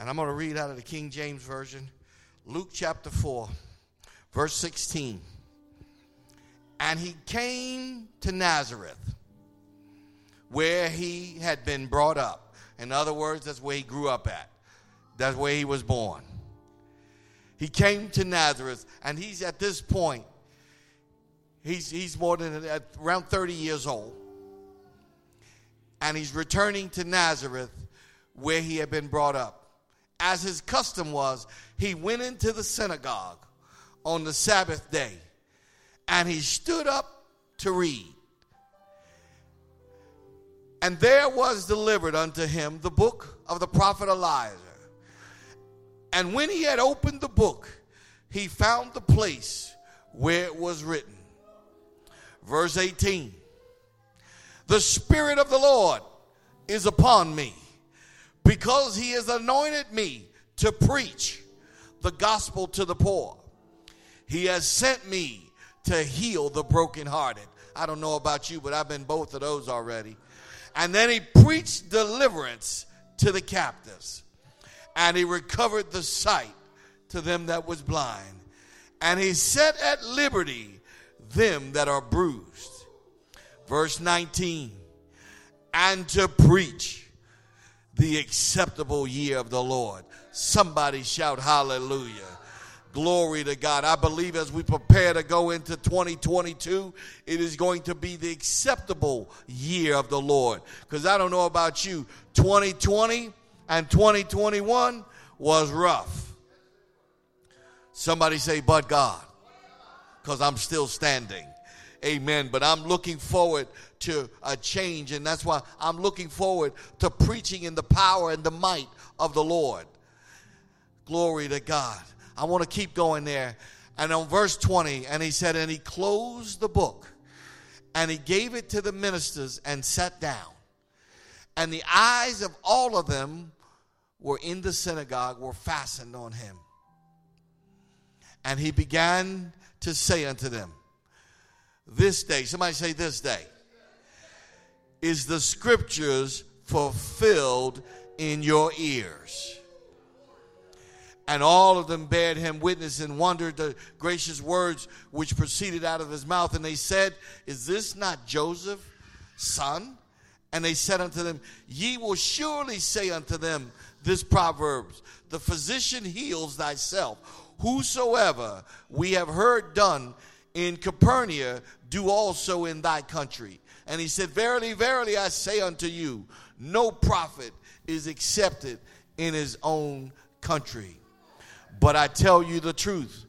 And I'm going to read out of the King James Version, Luke chapter 4, verse 16. And he came to Nazareth, where he had been brought up. In other words, that's where he grew up at, that's where he was born. He came to Nazareth, and he's at this point, he's, he's more than around 30 years old. And he's returning to Nazareth, where he had been brought up as his custom was, he went into the synagogue on the Sabbath day and he stood up to read. And there was delivered unto him the book of the prophet Elijah. And when he had opened the book, he found the place where it was written. Verse 18 The Spirit of the Lord is upon me because he has anointed me to preach the gospel to the poor. He has sent me to heal the brokenhearted. I don't know about you, but I've been both of those already. And then he preached deliverance to the captives. And he recovered the sight to them that was blind. And he set at liberty them that are bruised. Verse 19. And to preach the acceptable year of the Lord. Somebody shout hallelujah. Glory to God. I believe as we prepare to go into 2022, it is going to be the acceptable year of the Lord. Because I don't know about you, 2020 and 2021 was rough. Somebody say, but God, because I'm still standing. Amen. But I'm looking forward to a change, and that's why I'm looking forward to preaching in the power and the might of the Lord. Glory to God. I want to keep going there. And on verse 20, and he said, And he closed the book, and he gave it to the ministers and sat down. And the eyes of all of them were in the synagogue were fastened on him. And he began to say unto them, This day, somebody say this day, is the scriptures fulfilled in your ears. And all of them bared him witness and wondered the gracious words which proceeded out of his mouth. And they said, Is this not Joseph, son? And they said unto them, Ye will surely say unto them this Proverbs, The physician heals thyself. Whosoever we have heard done in Capernaum, do also in thy country. And he said, Verily, verily, I say unto you, no prophet is accepted in his own country. But I tell you the truth.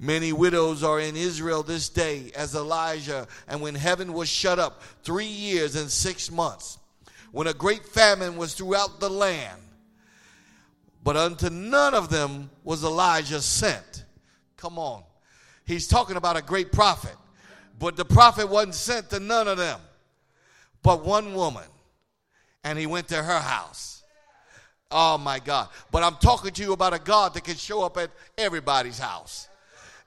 Many widows are in Israel this day as Elijah, and when heaven was shut up three years and six months, when a great famine was throughout the land. But unto none of them was Elijah sent. Come on. He's talking about a great prophet, but the prophet wasn't sent to none of them but one woman, and he went to her house. Oh my God. But I'm talking to you about a God that can show up at everybody's house.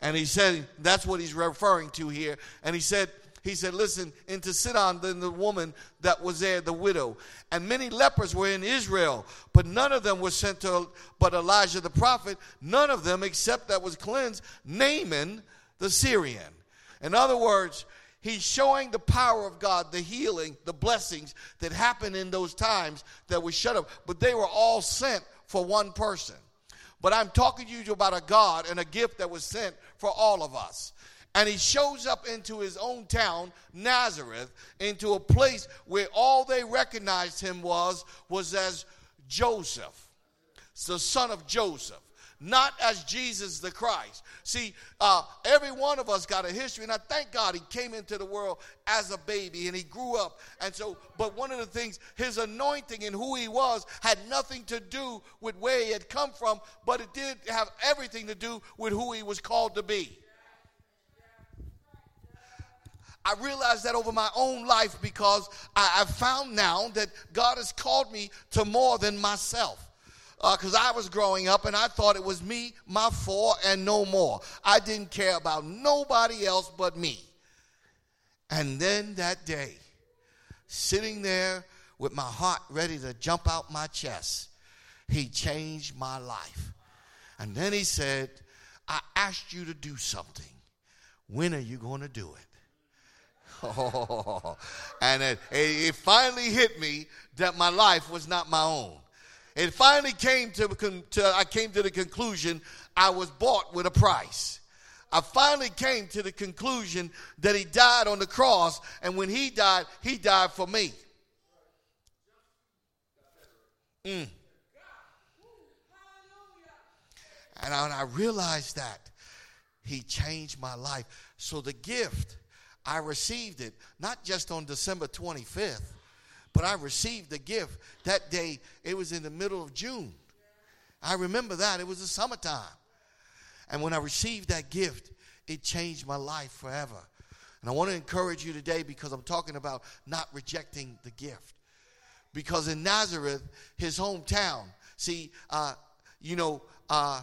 And he said, that's what he's referring to here. And he said, he said, listen, into Sidon, then the woman that was there, the widow. And many lepers were in Israel, but none of them were sent to but Elijah the prophet, none of them except that was cleansed, Naaman the Syrian. In other words, He's showing the power of God, the healing, the blessings that happened in those times that were shut up. But they were all sent for one person. But I'm talking to you about a God and a gift that was sent for all of us. And he shows up into his own town, Nazareth, into a place where all they recognized him was was as Joseph, the son of Joseph not as Jesus the Christ. See, uh, every one of us got a history, and I thank God he came into the world as a baby and he grew up. And so, but one of the things, his anointing and who he was had nothing to do with where he had come from, but it did have everything to do with who he was called to be. I realized that over my own life because I, have found now that God has called me to more than myself because uh, I was growing up and I thought it was me, my four, and no more. I didn't care about nobody else but me. And then that day, sitting there with my heart ready to jump out my chest, He changed my life. And then he said, I asked you to do something. When are you going to do it? Oh, and it, it finally hit me that my life was not my own. It finally came to, to, I came to the conclusion I was bought with a price. I finally came to the conclusion that he died on the cross, and when he died, he died for me. Mm. And I, I realized that he changed my life. So the gift, I received it not just on December 25th, but I received the gift that day. It was in the middle of June. I remember that. It was the summertime. And when I received that gift, it changed my life forever. And I want to encourage you today because I'm talking about not rejecting the gift. Because in Nazareth, his hometown, see, uh, you know, uh,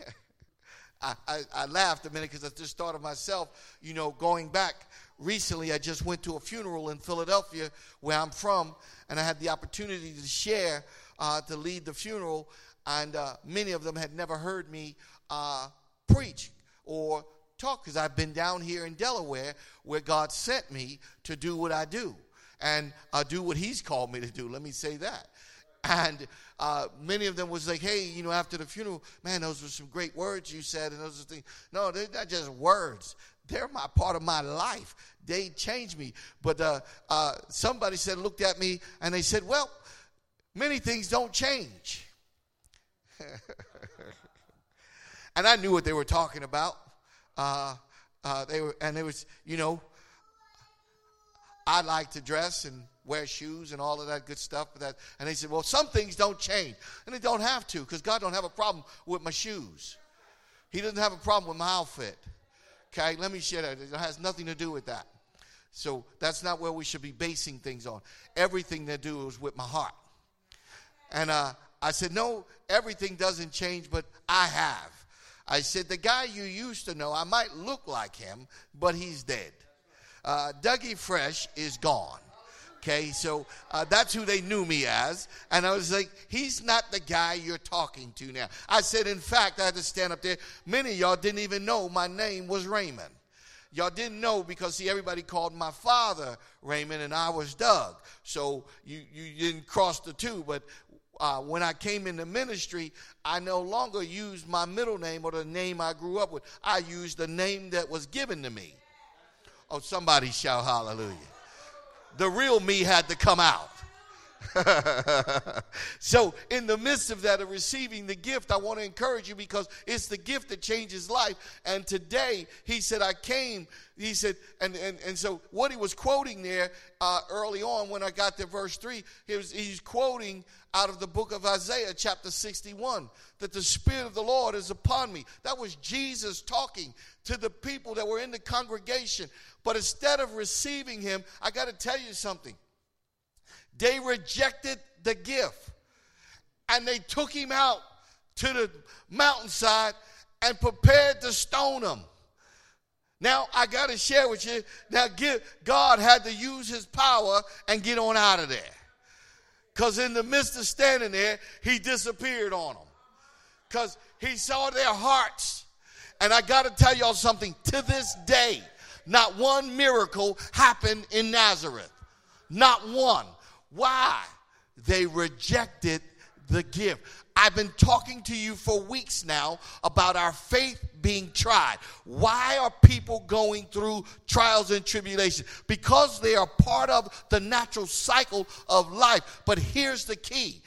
I, I, I, laughed a minute because I just thought of myself, you know, going back recently, I just went to a funeral in Philadelphia where I'm from, and I had the opportunity to share, uh, to lead the funeral, and uh, many of them had never heard me uh, preach or talk because I've been down here in Delaware where God sent me to do what I do and do what He's called me to do. Let me say that. And uh, many of them was like, hey, you know, after the funeral, man, those were some great words you said, and those are things. No, they're not just words. They're my part of my life. They changed me. But uh, uh, somebody said, looked at me, and they said, well, many things don't change. and I knew what they were talking about. Uh, uh, they were, and it was, you know, I like to dress and wear shoes and all of that good stuff. That, and they said, well, some things don't change, and they don't have to, because God don't have a problem with my shoes. He doesn't have a problem with my outfit. Okay, let me share that. It has nothing to do with that. So that's not where we should be basing things on. Everything they do is with my heart. And uh, I said, no, everything doesn't change, but I have. I said, the guy you used to know, I might look like him, but he's dead. Uh, Dougie Fresh is gone. Okay, so uh, that's who they knew me as. And I was like, he's not the guy you're talking to now. I said, in fact, I had to stand up there. Many of y'all didn't even know my name was Raymond. Y'all didn't know because, see, everybody called my father Raymond and I was Doug. So you, you didn't cross the two. But uh, when I came into ministry, I no longer used my middle name or the name I grew up with. I used the name that was given to me. Oh, somebody shout hallelujah. The real me had to come out. so, in the midst of that, of receiving the gift, I want to encourage you because it's the gift that changes life. And today, he said, I came. He said, and, and, and so what he was quoting there uh, early on when I got to verse 3, he was, he's quoting out of the book of Isaiah, chapter 61, that the Spirit of the Lord is upon me. That was Jesus talking to the people that were in the congregation. But instead of receiving him, I got to tell you something. They rejected the gift and they took him out to the mountainside and prepared to stone him. Now, I got to share with you. Now, God had to use his power and get on out of there. Because in the midst of standing there, he disappeared on them. Because he saw their hearts. And I got to tell y'all something. To this day, not one miracle happened in Nazareth. Not one. Why? They rejected the gift. I've been talking to you for weeks now about our faith being tried. Why are people going through trials and tribulations? Because they are part of the natural cycle of life. But here's the key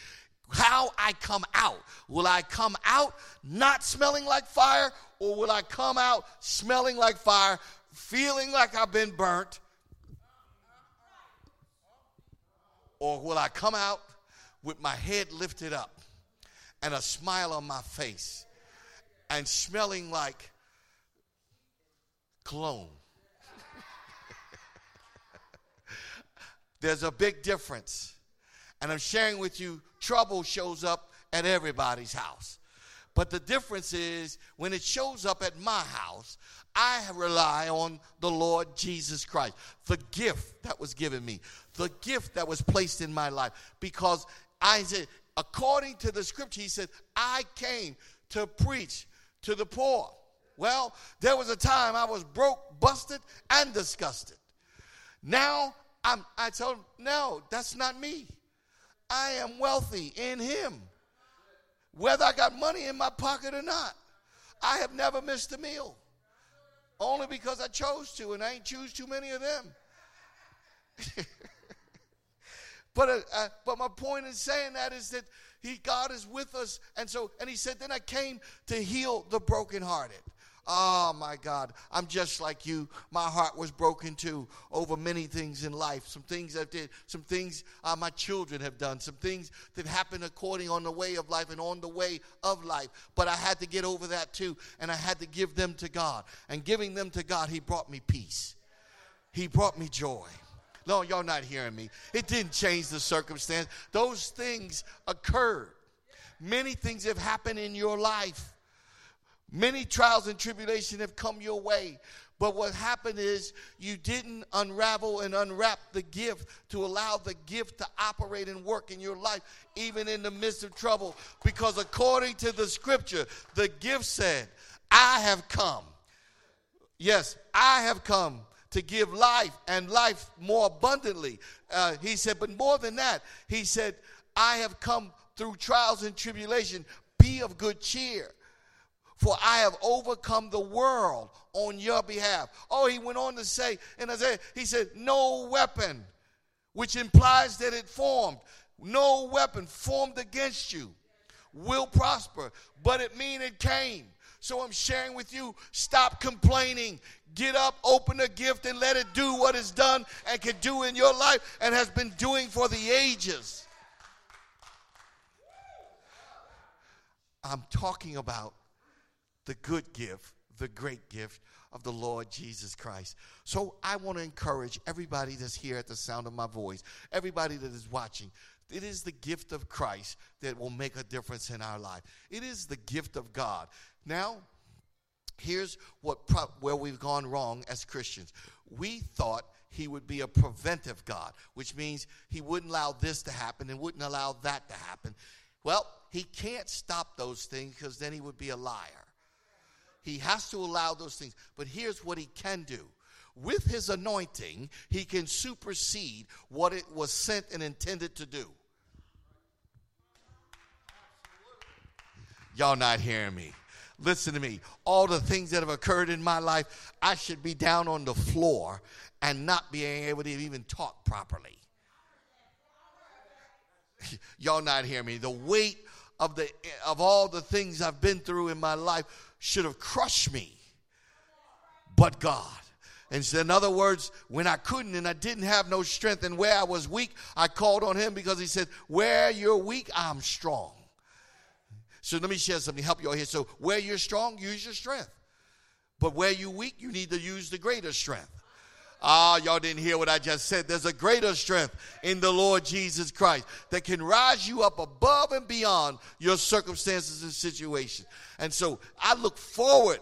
how I come out. Will I come out not smelling like fire, or will I come out smelling like fire, feeling like I've been burnt? Or will I come out with my head lifted up and a smile on my face and smelling like cologne? There's a big difference. And I'm sharing with you, trouble shows up at everybody's house. But the difference is when it shows up at my house, I rely on the Lord Jesus Christ, the gift that was given me, the gift that was placed in my life. Because I said, according to the scripture, he said, I came to preach to the poor. Well, there was a time I was broke, busted, and disgusted. Now I'm, I told him, no, that's not me. I am wealthy in him. Whether I got money in my pocket or not, I have never missed a meal. Only because I chose to, and I ain't choose too many of them. but uh, uh, but my point in saying that is that he God is with us, and so and he said, then I came to heal the brokenhearted. Oh my God, I'm just like you. My heart was broken too over many things in life. Some things I did, some things uh, my children have done, some things that happened according on the way of life and on the way of life. But I had to get over that too, and I had to give them to God. And giving them to God, He brought me peace. He brought me joy. No, y'all not hearing me. It didn't change the circumstance. Those things occurred. Many things have happened in your life Many trials and tribulation have come your way. But what happened is you didn't unravel and unwrap the gift to allow the gift to operate and work in your life, even in the midst of trouble. Because according to the scripture, the gift said, I have come. Yes, I have come to give life and life more abundantly. Uh, he said, but more than that, he said, I have come through trials and tribulation. Be of good cheer for I have overcome the world on your behalf. Oh, he went on to say, and Isaiah, he said, No weapon, which implies that it formed, no weapon formed against you will prosper, but it mean it came. So I'm sharing with you, stop complaining. Get up, open a gift, and let it do what it's done and can do in your life and has been doing for the ages. I'm talking about the good gift, the great gift of the Lord Jesus Christ. So I want to encourage everybody that's here at the sound of my voice, everybody that is watching. It is the gift of Christ that will make a difference in our life. It is the gift of God. Now, here's what pro- where we've gone wrong as Christians. We thought he would be a preventive God, which means he wouldn't allow this to happen and wouldn't allow that to happen. Well, he can't stop those things because then he would be a liar. He has to allow those things. But here's what he can do with his anointing, he can supersede what it was sent and intended to do. Y'all not hearing me. Listen to me. All the things that have occurred in my life, I should be down on the floor and not being able to even talk properly. Y'all not hearing me. The weight of the of all the things I've been through in my life should have crushed me, but God. And so in other words, when I couldn't and I didn't have no strength and where I was weak, I called on him because he said, Where you're weak, I'm strong. So let me share something, help you out here. So where you're strong, use your strength. But where you're weak, you need to use the greater strength. Ah, y'all didn't hear what I just said. There's a greater strength in the Lord Jesus Christ that can rise you up above and beyond your circumstances and situations. And so I look forward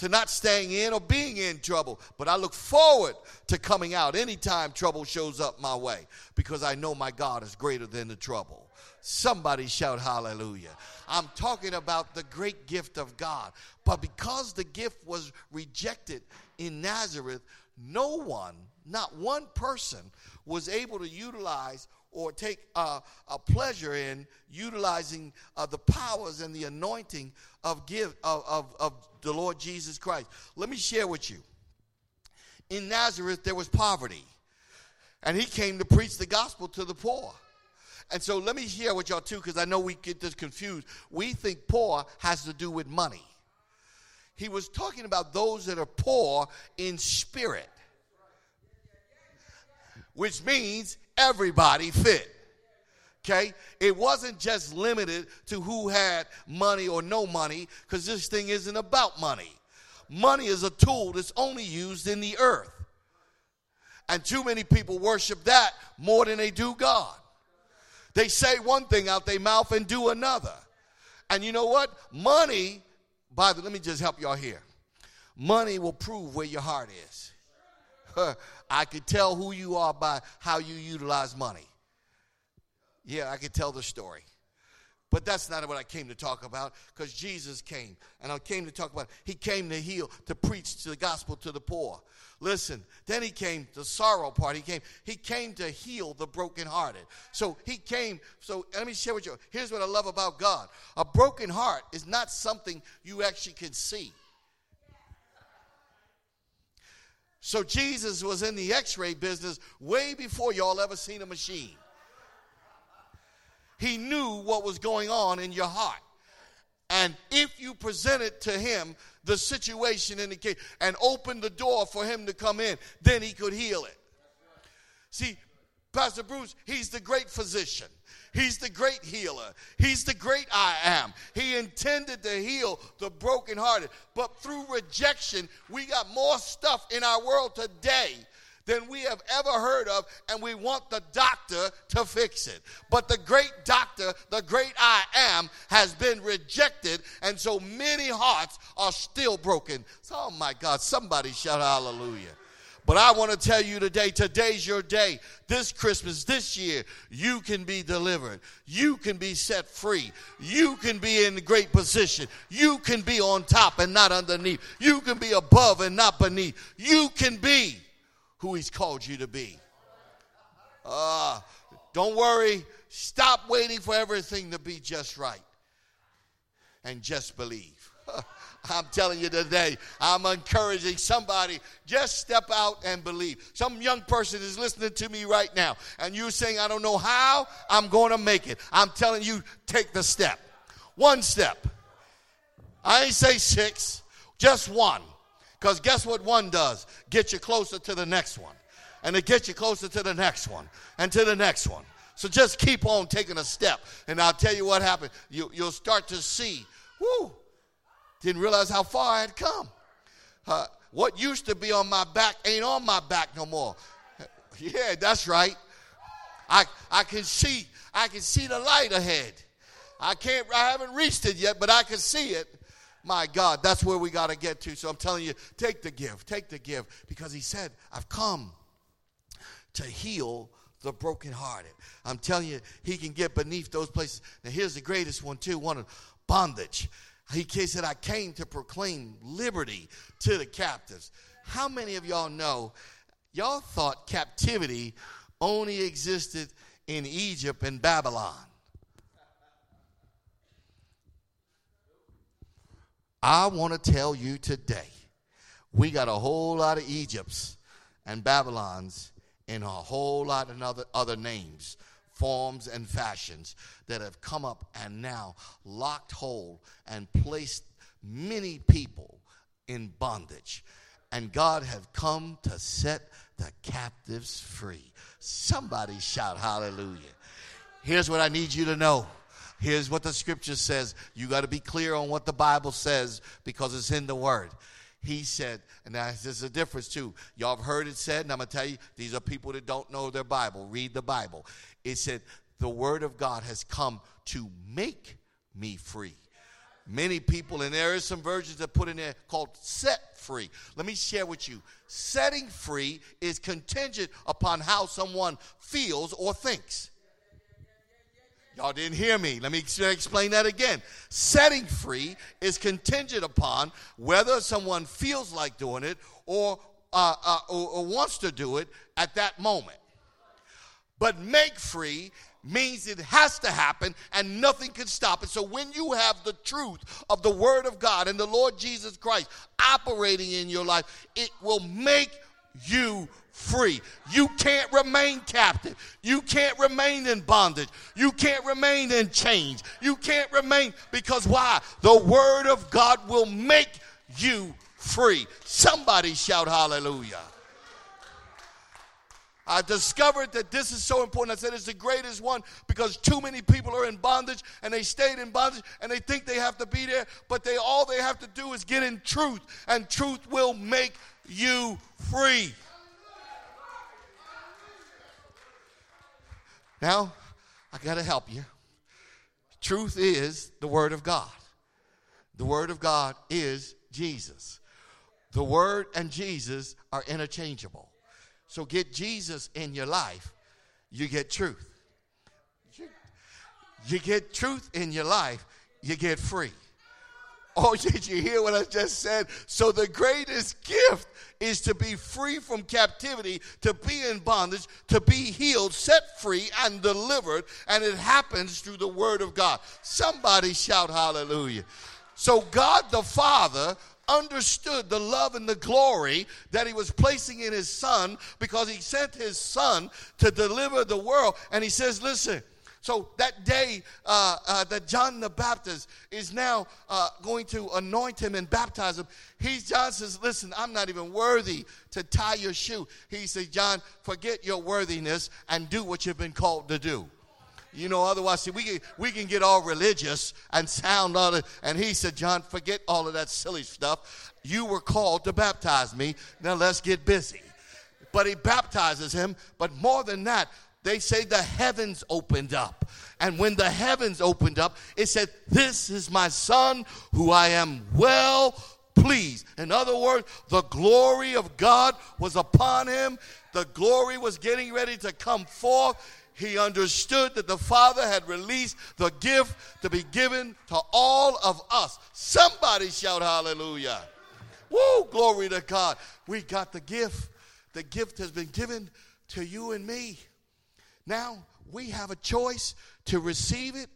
to not staying in or being in trouble, but I look forward to coming out anytime trouble shows up my way because I know my God is greater than the trouble. Somebody shout hallelujah. I'm talking about the great gift of God. But because the gift was rejected in Nazareth, no one, not one person, was able to utilize or take uh, a pleasure in utilizing uh, the powers and the anointing of give of, of, of the Lord Jesus Christ. Let me share with you. In Nazareth, there was poverty, and he came to preach the gospel to the poor. And so let me share with y'all too, because I know we get this confused. We think poor has to do with money. He was talking about those that are poor in spirit which means everybody fit. Okay? It wasn't just limited to who had money or no money, because this thing isn't about money. Money is a tool that's only used in the earth. And too many people worship that more than they do God. They say one thing out their mouth and do another. And you know what? Money, by the let me just help y'all here. Money will prove where your heart is. I could tell who you are by how you utilize money. Yeah, I could tell the story. But that's not what I came to talk about because Jesus came. And I came to talk about, he came to heal, to preach to the gospel to the poor. Listen, then he came, the sorrow part, he came, he came to heal the brokenhearted. So he came, so let me share with you. Here's what I love about God. A broken heart is not something you actually can see. So Jesus was in the x-ray business way before y'all ever seen a machine. He knew what was going on in your heart. And if you presented to him the situation in the case and opened the door for him to come in, then he could heal it. See, Pastor Bruce, he's the great physician. He's the great healer. He's the great I am. He intended to heal the brokenhearted. But through rejection, we got more stuff in our world today than we have ever heard of, and we want the doctor to fix it. But the great doctor, the great I am, has been rejected, and so many hearts are still broken. So, oh my God, somebody shout hallelujah. But I want to tell you today, today's your day. This Christmas, this year, you can be delivered. You can be set free. You can be in great position. You can be on top and not underneath. You can be above and not beneath. You can be who He's called you to be. Uh, don't worry. Stop waiting for everything to be just right and just believe. I'm telling you today, I'm encouraging somebody, just step out and believe. Some young person is listening to me right now, and you're saying, I don't know how I'm going to make it. I'm telling you, take the step. One step. I ain't say six, just one. Because guess what one does? Get you closer to the next one. And it gets you closer to the next one and to the next one. So just keep on taking a step. And I'll tell you what happened. You, you'll start to see, whoo, didn't realize how far I had come. Uh, what used to be on my back ain't on my back no more. Yeah, that's right. I, I can see I can see the light ahead. I can't I haven't reached it yet, but I can see it. My God, that's where we got to get to. So I'm telling you, take the gift, take the gift, because he said, I've come to heal the brokenhearted. I'm telling you, he can get beneath those places. Now, here's the greatest one, too one of bondage. He said, I came to proclaim liberty to the captives. How many of y'all know? Y'all thought captivity only existed in Egypt and Babylon. I want to tell you today, we got a whole lot of Egypts and Babylons in a whole lot of other, other names, forms, and fashions that have come up and now locked hold and placed many people in bondage. And God have come to set the captives free. Somebody shout hallelujah. Here's what I need you to know Here's what the scripture says. You got to be clear on what the Bible says because it's in the word. He said, and there's a difference too. Y'all have heard it said, and I'm going to tell you, these are people that don't know their Bible. Read the Bible. It said, the word of God has come to make me free. Many people, and there is some versions that put in there called set free. Let me share with you. Setting free is contingent upon how someone feels or thinks. Y'all didn't hear me. Let me explain that again. Setting free is contingent upon whether someone feels like doing it or, uh, uh, or, or wants to do it at that moment. But make free means it has to happen and nothing can stop it. So when you have the truth of the Word of God and the Lord Jesus Christ operating in your life, it will make you free. You can't remain captive. You can't remain in bondage. You can't remain in chains. You can't remain because why? The word of God will make you free. Somebody shout hallelujah. I discovered that this is so important. I said it's the greatest one because too many people are in bondage and they stayed in bondage and they think they have to be there, but they all they have to do is get in truth, and truth will make you free. Now, I got to help you. Truth is the Word of God. The Word of God is Jesus. The Word and Jesus are interchangeable. So get Jesus in your life, you get truth. you get truth in your life, you get free. Oh, did you hear what I just said? So, the greatest gift is to be free from captivity, to be in bondage, to be healed, set free, and delivered. And it happens through the Word of God. Somebody shout hallelujah. So, God the Father understood the love and the glory that he was placing in his son because he sent his son to deliver the world. And he says, Listen, so that day uh, uh, that John the Baptist is now uh, going to anoint him and baptize him, he's John says, "Listen, I'm not even worthy to tie your shoe." He says, "John, forget your worthiness and do what you've been called to do." You know, otherwise, see, we can, we can get all religious and sound all it. And he said, John, forget all of that silly stuff. You were called to baptize me. Now let's get busy. But he baptizes him. But more than that, they say the heavens opened up. And when the heavens opened up, it said, This is my son who I am well pleased. In other words, the glory of God was upon him. The glory was getting ready to come forth. He understood that the Father had released the gift to be given to all of us. Somebody shout hallelujah. Woo, glory to God. We got the gift. The gift has been given to you and me. Now we have a choice to receive it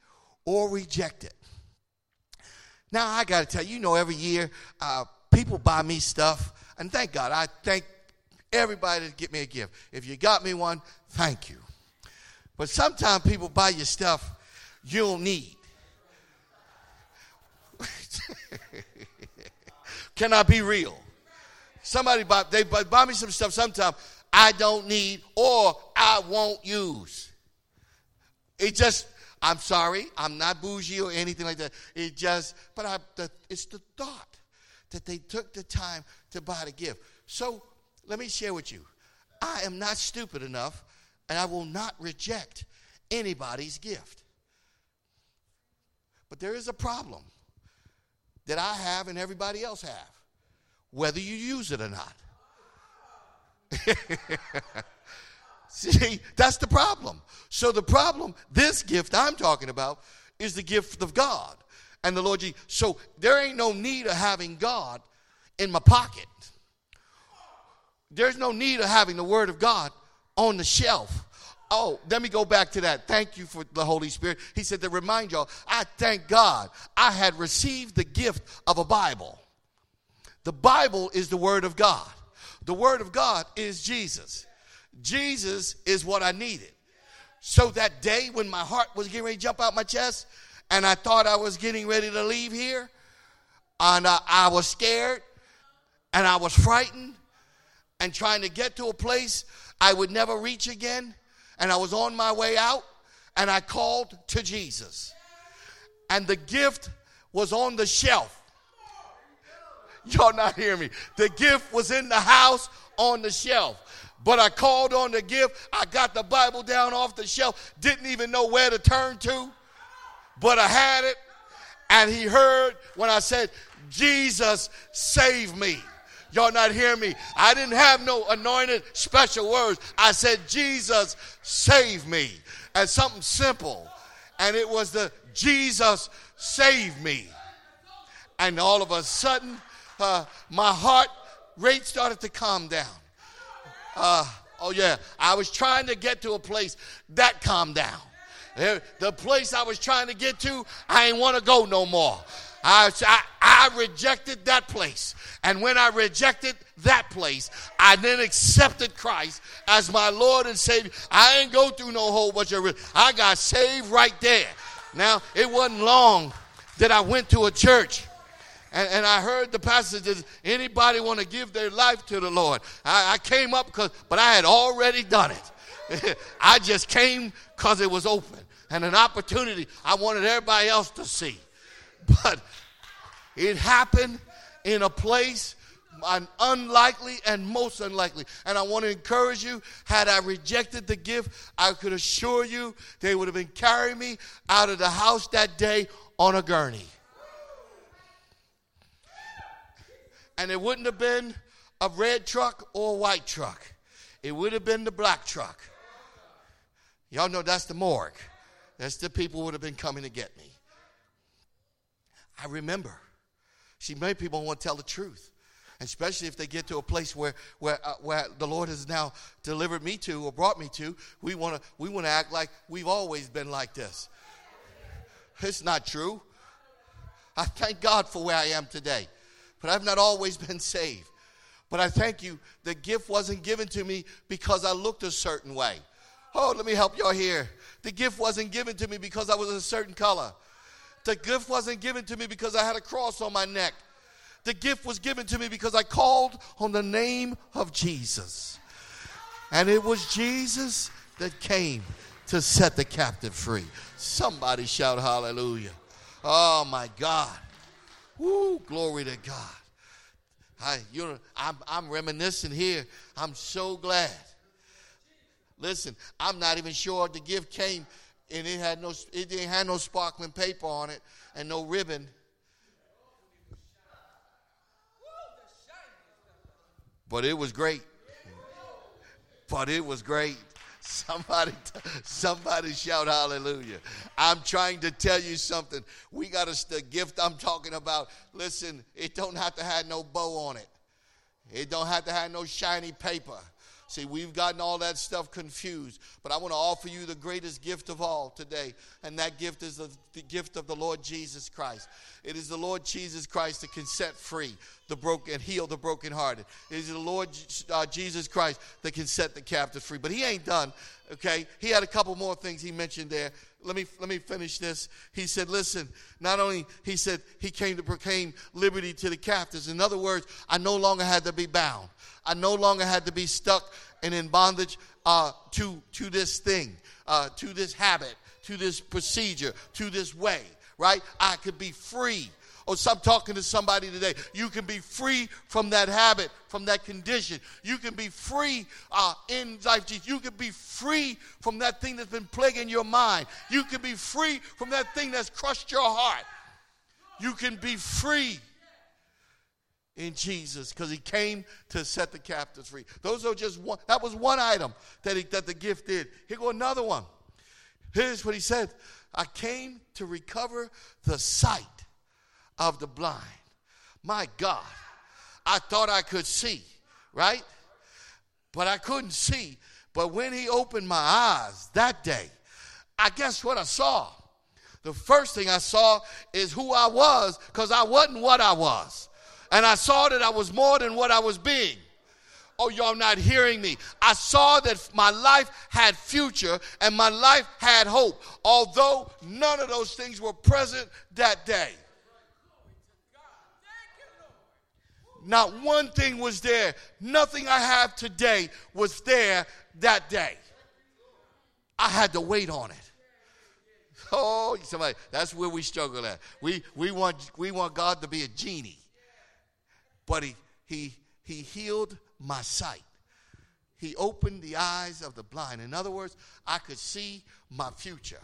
or reject it. Now I got to tell you, you know, every year uh, people buy me stuff, and thank God, I thank everybody to get me a gift. If you got me one, thank you. But sometimes people buy you stuff you don't need. Can I be real? Somebody buy they buy, buy me some stuff sometimes I don't need or I won't use. It just, I'm sorry, I'm not bougie or anything like that. It just, but I, the, it's the thought that they took the time to buy the gift. So let me share with you. I am not stupid enough and I will not reject anybody's gift. But there is a problem that I have and everybody else have, whether you use it or not. See, that's the problem. So the problem, this gift I'm talking about, is the gift of God and the Lord Jesus. So there ain't no need of having God in my pocket. There's no need of having the Word of God on the shelf. Oh, let me go back to that. Thank you for the Holy Spirit. He said to remind y'all, I thank God I had received the gift of a Bible. The Bible is the Word of God. The Word of God is Jesus. Jesus is what I needed. So that day when my heart was getting ready to jump out my chest and I thought I was getting ready to leave here, and uh, I was scared and I was frightened and trying to get to a place I would never reach again, and I was on my way out, and I called to Jesus. And the gift was on the shelf. Y'all not hear me. The gift was in the house on the shelf. But I called on the gift. I got the Bible down off the shelf. Didn't even know where to turn to. But I had it. And he heard when I said, Jesus, save me. Y'all not hear me? I didn't have no anointed special words. I said, Jesus, save me. And something simple. And it was the Jesus, save me. And all of a sudden, uh, my heart rate started to calm down. Uh, oh, yeah. I was trying to get to a place that calmed down. The place I was trying to get to, I ain't want to go no more. I, I, I, rejected that place. And when I rejected that place, I then accepted Christ as my Lord and Savior. I ain't go through no whole bunch of, I got saved right there. Now, it wasn't long that I went to a church and, and I heard the pastor says, anybody want to give their life to the Lord? I, I came up because, but I had already done it. I just came because it was open and an opportunity I wanted everybody else to see. But it happened in a place unlikely and most unlikely. And I want to encourage you, had I rejected the gift, I could assure you they would have been carrying me out of the house that day on a gurney. And it wouldn't have been a red truck or a white truck. It would have been the black truck. Y'all know that's the morgue. That's the people would have been coming to get me. I remember. See, many people want to tell the truth. Especially if they get to a place where, where, uh, where the Lord has now delivered me to or brought me to, we want to we wanna act like we've always been like this. It's not true. I thank God for where I am today, but I've not always been saved. But I thank you, the gift wasn't given to me because I looked a certain way. Oh, let me help y'all here. The gift wasn't given to me because I was a certain color. The gift wasn't given to me because I had a cross on my neck. The gift was given to me because I called on the name of Jesus. And it was Jesus that came to set the captive free. Somebody shout hallelujah. Oh my God. Woo, glory to God. I, you know, I'm, I'm reminiscing here. I'm so glad. Listen, I'm not even sure the gift came and it had no it didn't have no sparkling paper on it and no ribbon. But it was great. But it was great. Somebody, somebody shout hallelujah. I'm trying to tell you something. We got a the gift I'm talking about. Listen, it don't have to have no bow on it. It don't have to have no shiny paper. See, we've gotten all that stuff confused, but I want to offer you the greatest gift of all today, and that gift is the, the, gift of the Lord Jesus Christ. It is the Lord Jesus Christ that can set free the broken, and heal the brokenhearted. It is the Lord uh, Jesus Christ that can set the captive free. But he ain't done. Okay, he had a couple more things he mentioned there. Let me let me finish this. He said, "Listen, not only he said he came to proclaim liberty to the captives. In other words, I no longer had to be bound. I no longer had to be stuck and in bondage uh, to, to this thing, uh, to this habit, to this procedure, to this way, right? I could be free. Oh, stop talking to somebody today. You can be free from that habit, from that condition. You can be free uh, in life. Jesus. You can be free from that thing that's been plaguing your mind. You can be free from that thing that's crushed your heart. You can be free in Jesus because he came to set the captives free. Those are just one, that was one item that, he, that the gift did. Here go another one. Here's what he said I came to recover the sight of the blind. My God, I thought I could see, right? But I couldn't see. But when he opened my eyes that day, I guess what I saw? The first thing I saw is who I was because I wasn't what I was and I saw that I was more than what I was being. Oh, y'all not hearing me. I saw that my life had future and my life had hope, although none of those things were present that day. Not one thing was there. Nothing I have today was there that day. I had to wait on it. Oh, somebody, that's where we struggle at. We, we, want, we want God to be a genie but he, he, he healed my sight. He opened the eyes of the blind. In other words, I could see my future.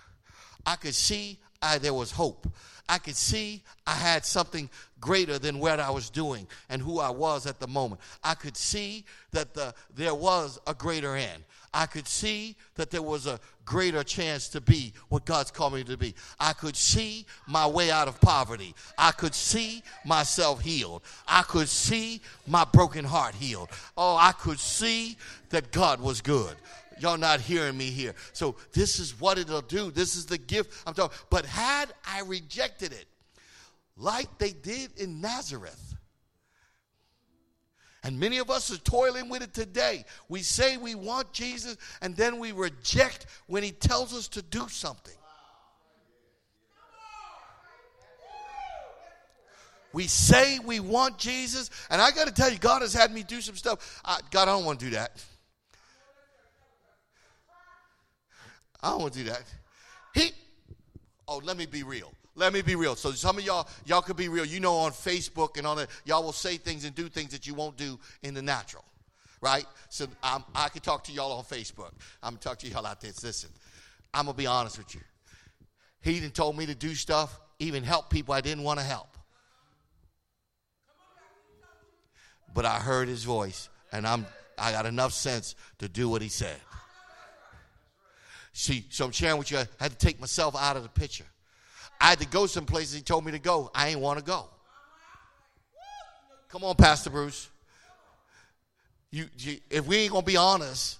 I could see I, there was hope. I could see I had something greater than what I was doing and who I was at the moment. I could see that the, there was a greater end. I could see that there was a greater chance to be what God's called me to be. I could see my way out of poverty. I could see myself healed. I could see my broken heart healed. Oh, I could see that God was good. Y'all not hearing me here. So this is what it'll do. This is the gift I'm talking. But had I rejected it, like they did in Nazareth, and many of us are toiling with it today. We say we want Jesus, and then we reject when He tells us to do something. We say we want Jesus, and I got to tell you, God has had me do some stuff. I, God, I don't want to do that. I don't want to do that. He, oh, let me be real. Let me be real. So some of y'all, y'all could be real. You know, on Facebook and on it, y'all will say things and do things that you won't do in the natural, right? So I'm, I can talk to y'all on Facebook. I'm gonna talk to y'all out there. Listen, I'm gonna be honest with you. He even told me to do stuff, even help people I didn't want to help. But I heard his voice, and I'm I got enough sense to do what he said. See, so I'm sharing with you. I had to take myself out of the picture. I had to go some places he told me to go. I ain't want to go. Come on, Pastor Bruce. You, you, if we ain't gonna be honest,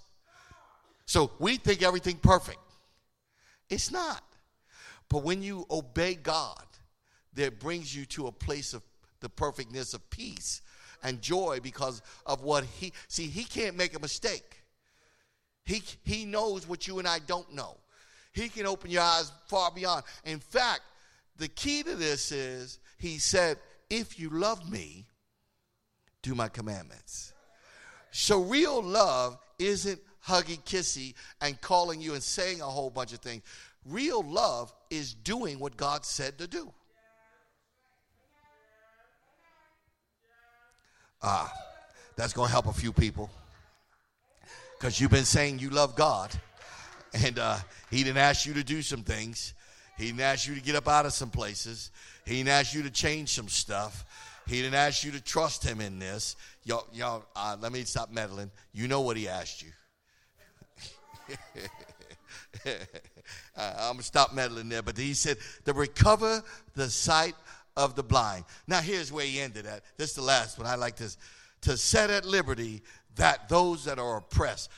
so we think everything perfect. It's not. But when you obey God, that brings you to a place of the perfectness of peace and joy because of what he see he can't make a mistake he he knows what you and i don't know. He can open your eyes far beyond. In fact the key to this is he said if you love me do my commandments. So real love isn't huggy kissy and calling you and saying a whole bunch of things. Real love is doing what god said to do. Ah, that's going to help a few people. Because you've been saying you love God, and uh, He didn't ask you to do some things. He didn't ask you to get up out of some places. He didn't ask you to change some stuff. He didn't ask you to trust Him in this. Y'all, y'all uh, let me stop meddling. You know what He asked you. I'm going to stop meddling there. But He said, to recover the sight of the blind. Now, here's where he ended at. This is the last one. I like this. To set at liberty that those that are oppressed.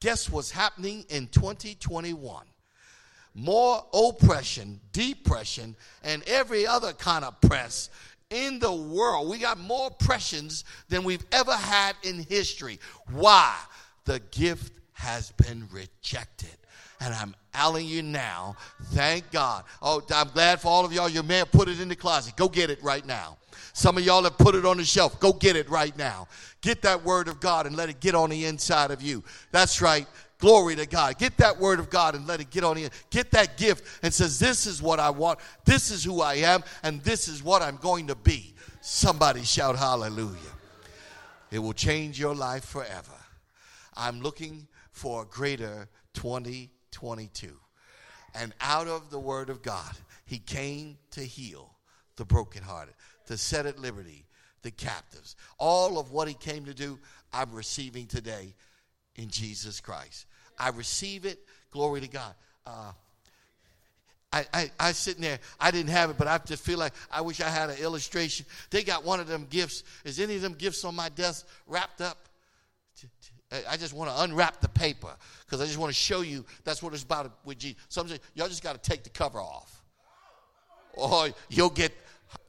Guess what's happening in 2021? More oppression, depression, and every other kind of press in the world. We got more oppressions than we've ever had in history. Why? The gift has been rejected. And I'm telling you now, thank God. Oh, I'm glad for all of y'all. You may have put it in the closet. Go get it right now. Some of y'all have put it on the shelf. Go get it right now. Get that word of God and let it get on the inside of you. That's right. Glory to God. Get that word of God and let it get on the get that gift and says, This is what I want, this is who I am, and this is what I'm going to be. Somebody shout hallelujah. It will change your life forever. I'm looking for a greater 20 22. And out of the word of God, he came to heal the brokenhearted, to set at liberty the captives. All of what he came to do, I'm receiving today in Jesus Christ. I receive it. Glory to God. Uh, I, I, I sitting there, I didn't have it, but I just feel like I wish I had an illustration. They got one of them gifts. Is any of them gifts on my desk wrapped up? I just want to unwrap the paper because I just want to show you that's what it's about with Jesus. Some say, y'all just got to take the cover off. Or you'll get,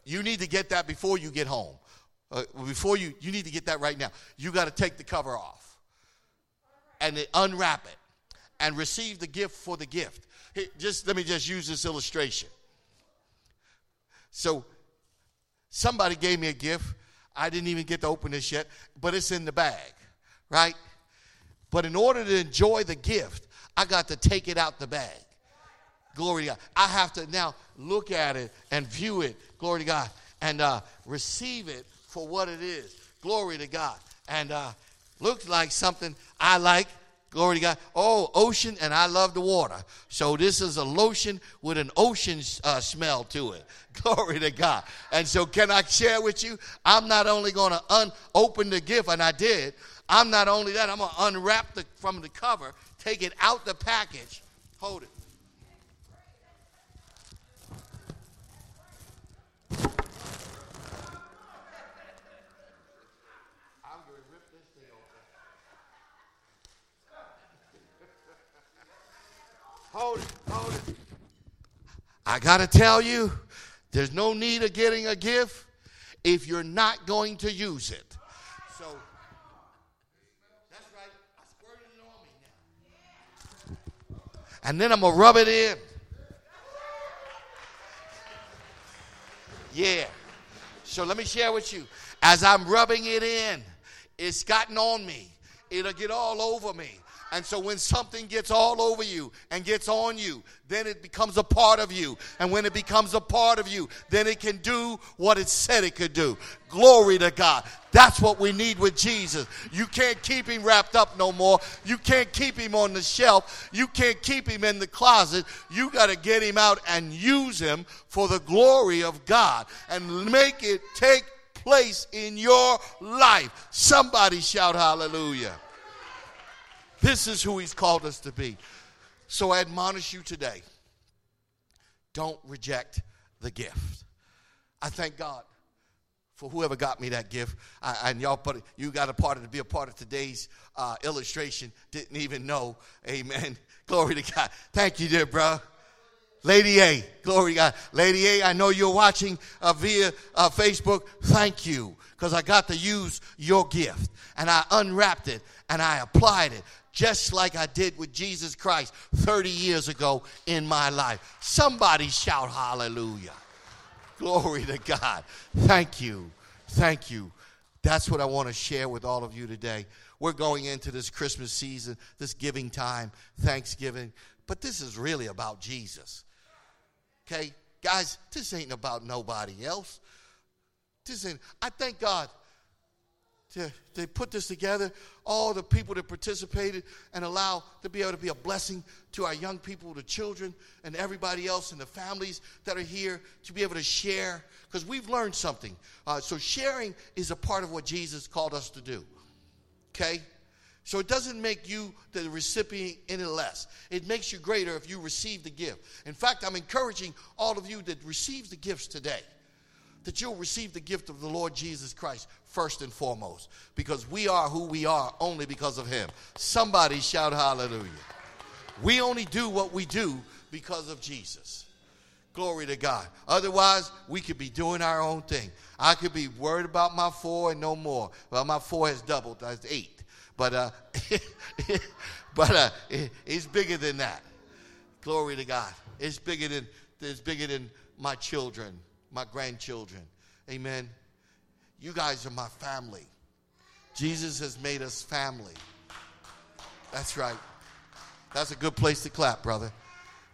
you need to get that before you get home. Uh, before you, you need to get that right now. You got to take the cover off and unwrap it and receive the gift for the gift. Hey, just let me just use this illustration. So, somebody gave me a gift. I didn't even get to open this yet, but it's in the bag, right? But in order to enjoy the gift, I got to take it out the bag. Glory to God. I have to now look at it and view it, glory to God, and uh, receive it for what it is. Glory to God. And uh, looks like something I like. Glory to God. Oh, ocean, and I love the water. So this is a lotion with an ocean uh, smell to it. Glory to God. And so, can I share with you? I'm not only going to un- open the gift, and I did, I'm not only that, I'm going to unwrap the from the cover, take it out the package, hold it. hold it, hold it. I got to tell you, there's no need of getting a gift if you're not going to use it. And then I'm going to rub it in. Yeah. So let me share with you. As I'm rubbing it in, it's gotten on me. It'll get all over me. And so when something gets all over you and gets on you, then it becomes a part of you. And when it becomes a part of you, then it can do what it said it could do. Glory to God. That's what we need with Jesus. You can't keep him wrapped up no more. You can't keep him on the shelf. You can't keep him in the closet. You got to get him out and use him for the glory of God and make it take place in your life. Somebody shout hallelujah. This is who he's called us to be. So I admonish you today don't reject the gift. I thank God for whoever got me that gift. I, and y'all put you got a part of to be a part of today's uh, illustration. Didn't even know. Amen. Glory to God. Thank you, dear bro. Lady A, glory to God. Lady A, I know you're watching uh, via uh, Facebook. Thank you, because I got to use your gift. And I unwrapped it and I applied it just like I did with Jesus Christ 30 years ago in my life. Somebody shout hallelujah. Glory to God. Thank you. Thank you. That's what I want to share with all of you today. We're going into this Christmas season, this giving time, Thanksgiving, but this is really about Jesus. Okay? Guys, this ain't about nobody else. This ain't, I thank God to, to put this together, all the people that participated and allow to be able to be a blessing to our young people, the children, and everybody else, and the families that are here to be able to share because we've learned something. Uh, so sharing is a part of what Jesus called us to do. Okay? So it doesn't make you the recipient any less. It makes you greater if you receive the gift. In fact, I'm encouraging all of you that receives the gifts today that you'll receive the gift of the Lord Jesus Christ first and foremost because we are who we are only because of him. Somebody shout hallelujah. We only do what we do because of Jesus. Glory to God. Otherwise, we could be doing our own thing. I could be worried about my four and no more. Well, my four has doubled. That's eight. But uh, but uh, it's bigger than that. Glory to God. It's bigger than it's bigger than my children, my grandchildren. Amen. You guys are my family. Jesus has made us family. That's right. That's a good place to clap, brother,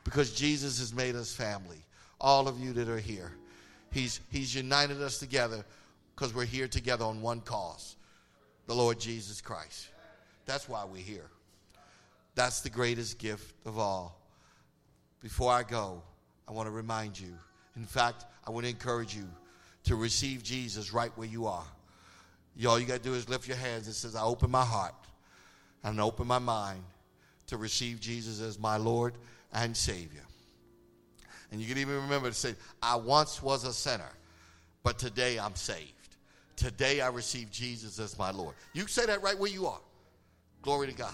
because Jesus has made us family. All of you that are here, He's, he's united us together because we're here together on one cause the Lord Jesus Christ. That's why we're here. That's the greatest gift of all. Before I go, I want to remind you. In fact, I want to encourage you to receive Jesus right where you are. You, all you got to do is lift your hands and says, I open my heart and open my mind to receive Jesus as my Lord and Savior. And you can even remember to say, I once was a sinner, but today I'm saved. Today I receive Jesus as my Lord. You say that right where you are. Glory to God.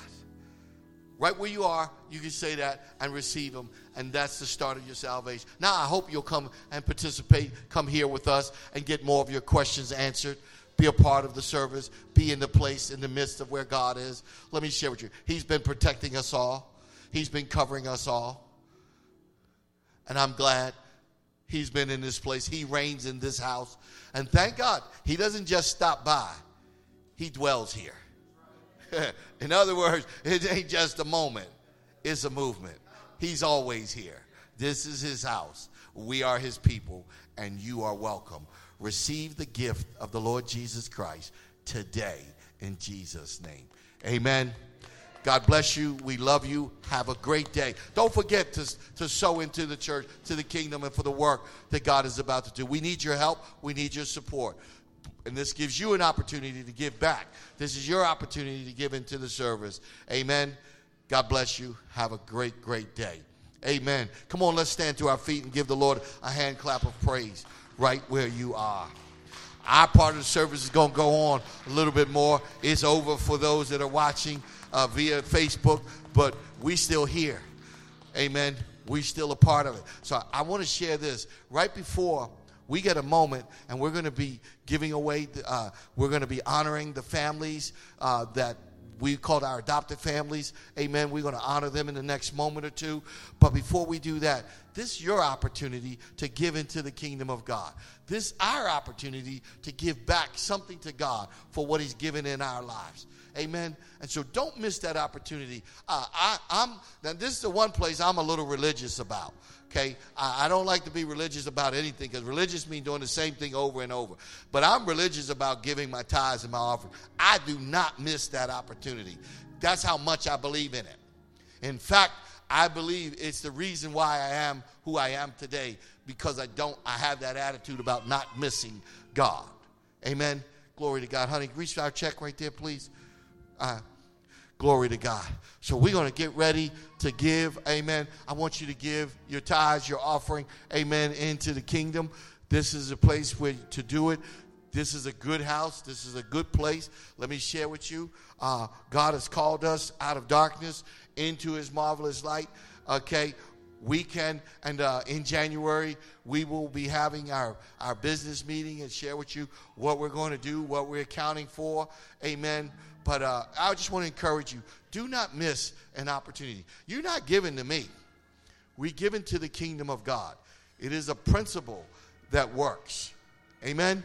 Right where you are, you can say that and receive Him, and that's the start of your salvation. Now, I hope you'll come and participate, come here with us, and get more of your questions answered. Be a part of the service, be in the place, in the midst of where God is. Let me share with you. He's been protecting us all, He's been covering us all. And I'm glad He's been in this place. He reigns in this house. And thank God, He doesn't just stop by, He dwells here. In other words, it ain't just a moment, it's a movement. He's always here. This is his house. We are his people, and you are welcome. Receive the gift of the Lord Jesus Christ today in Jesus' name. Amen. God bless you. We love you. Have a great day. Don't forget to, to sow into the church, to the kingdom, and for the work that God is about to do. We need your help. We need your support. And this gives you an opportunity to give back. This is your opportunity to give into the service. Amen. God bless you. Have a great, great day. Amen. Come on, let's stand to our feet and give the Lord a hand clap of praise right where you are. Our part of the service is going to go on a little bit more. It's over for those that are watching uh, via Facebook, but we still here. Amen. We still a part of it. So I want to share this right before we get a moment and we're going to be giving away, uh, we're going to be honoring the families uh, that we called our adopted families. Amen. We're going to honor them in the next moment or two. But before we do that, this is your opportunity to give into the kingdom of God. This is our opportunity to give back something to God for what He's given in our lives. Amen. And so don't miss that opportunity. Uh, I, am now this is the one place I'm a little religious about. Okay, I, don't like to be religious about anything because religious means doing the same thing over and over. But I'm religious about giving my tithes and my offering. I do not miss that opportunity. That's how much I believe in it. In fact, I believe it's the reason why I am who I am today because I don't. I have that attitude about not missing God. Amen. Glory to God, honey. Reach our check right there, please. Uh, Glory to God. So we're going to get ready to give. Amen. I want you to give your tithes, your offering. Amen. Into the kingdom. This is a place where to do it. This is a good house. This is a good place. Let me share with you. Uh, God has called us out of darkness into his marvelous light. Okay we can and uh, in January we will be having our, our business meeting and share with you what we're going to do, what we're accounting for. Amen. But uh, I just want to encourage you do not miss an opportunity. You're not given to me, we're giving to the kingdom of God. It is a principle that works. Amen.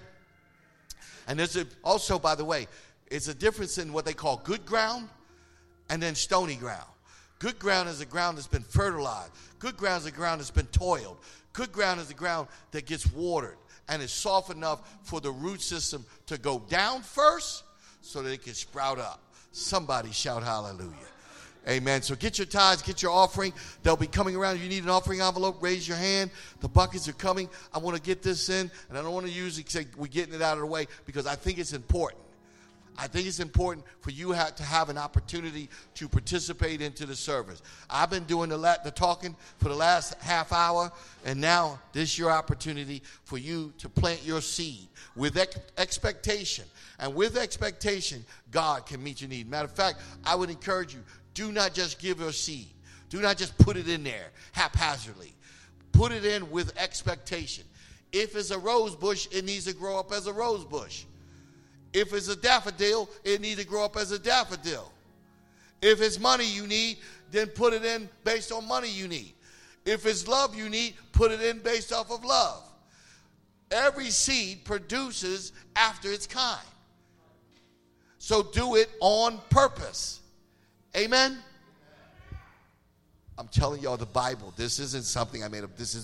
And there's a, also, by the way, it's a difference in what they call good ground and then stony ground. Good ground is a ground that's been fertilized. Good ground is a ground that's been toiled. Good ground is a ground that gets watered and is soft enough for the root system to go down first so that it can sprout up. Somebody shout hallelujah. Amen. So get your tithes, get your offering. They'll be coming around. If you need an offering envelope, raise your hand. The buckets are coming. I want to get this in, and I don't want to use it say we're getting it out of the way because I think it's important. I think it's important for you to have an opportunity to participate into the service. I've been doing the, the talking for the last half hour, and now this is your opportunity for you to plant your seed with ex- expectation. And with expectation, God can meet your need. Matter of fact, I would encourage you do not just give your seed, do not just put it in there haphazardly. Put it in with expectation. If it's a rose bush, it needs to grow up as a rose bush. If it's a daffodil, it needs to grow up as a daffodil. If it's money you need, then put it in based on money you need. If it's love you need, put it in based off of love. Every seed produces after its kind. So do it on purpose. Amen. I'm telling y'all the Bible. This isn't something I made up. This is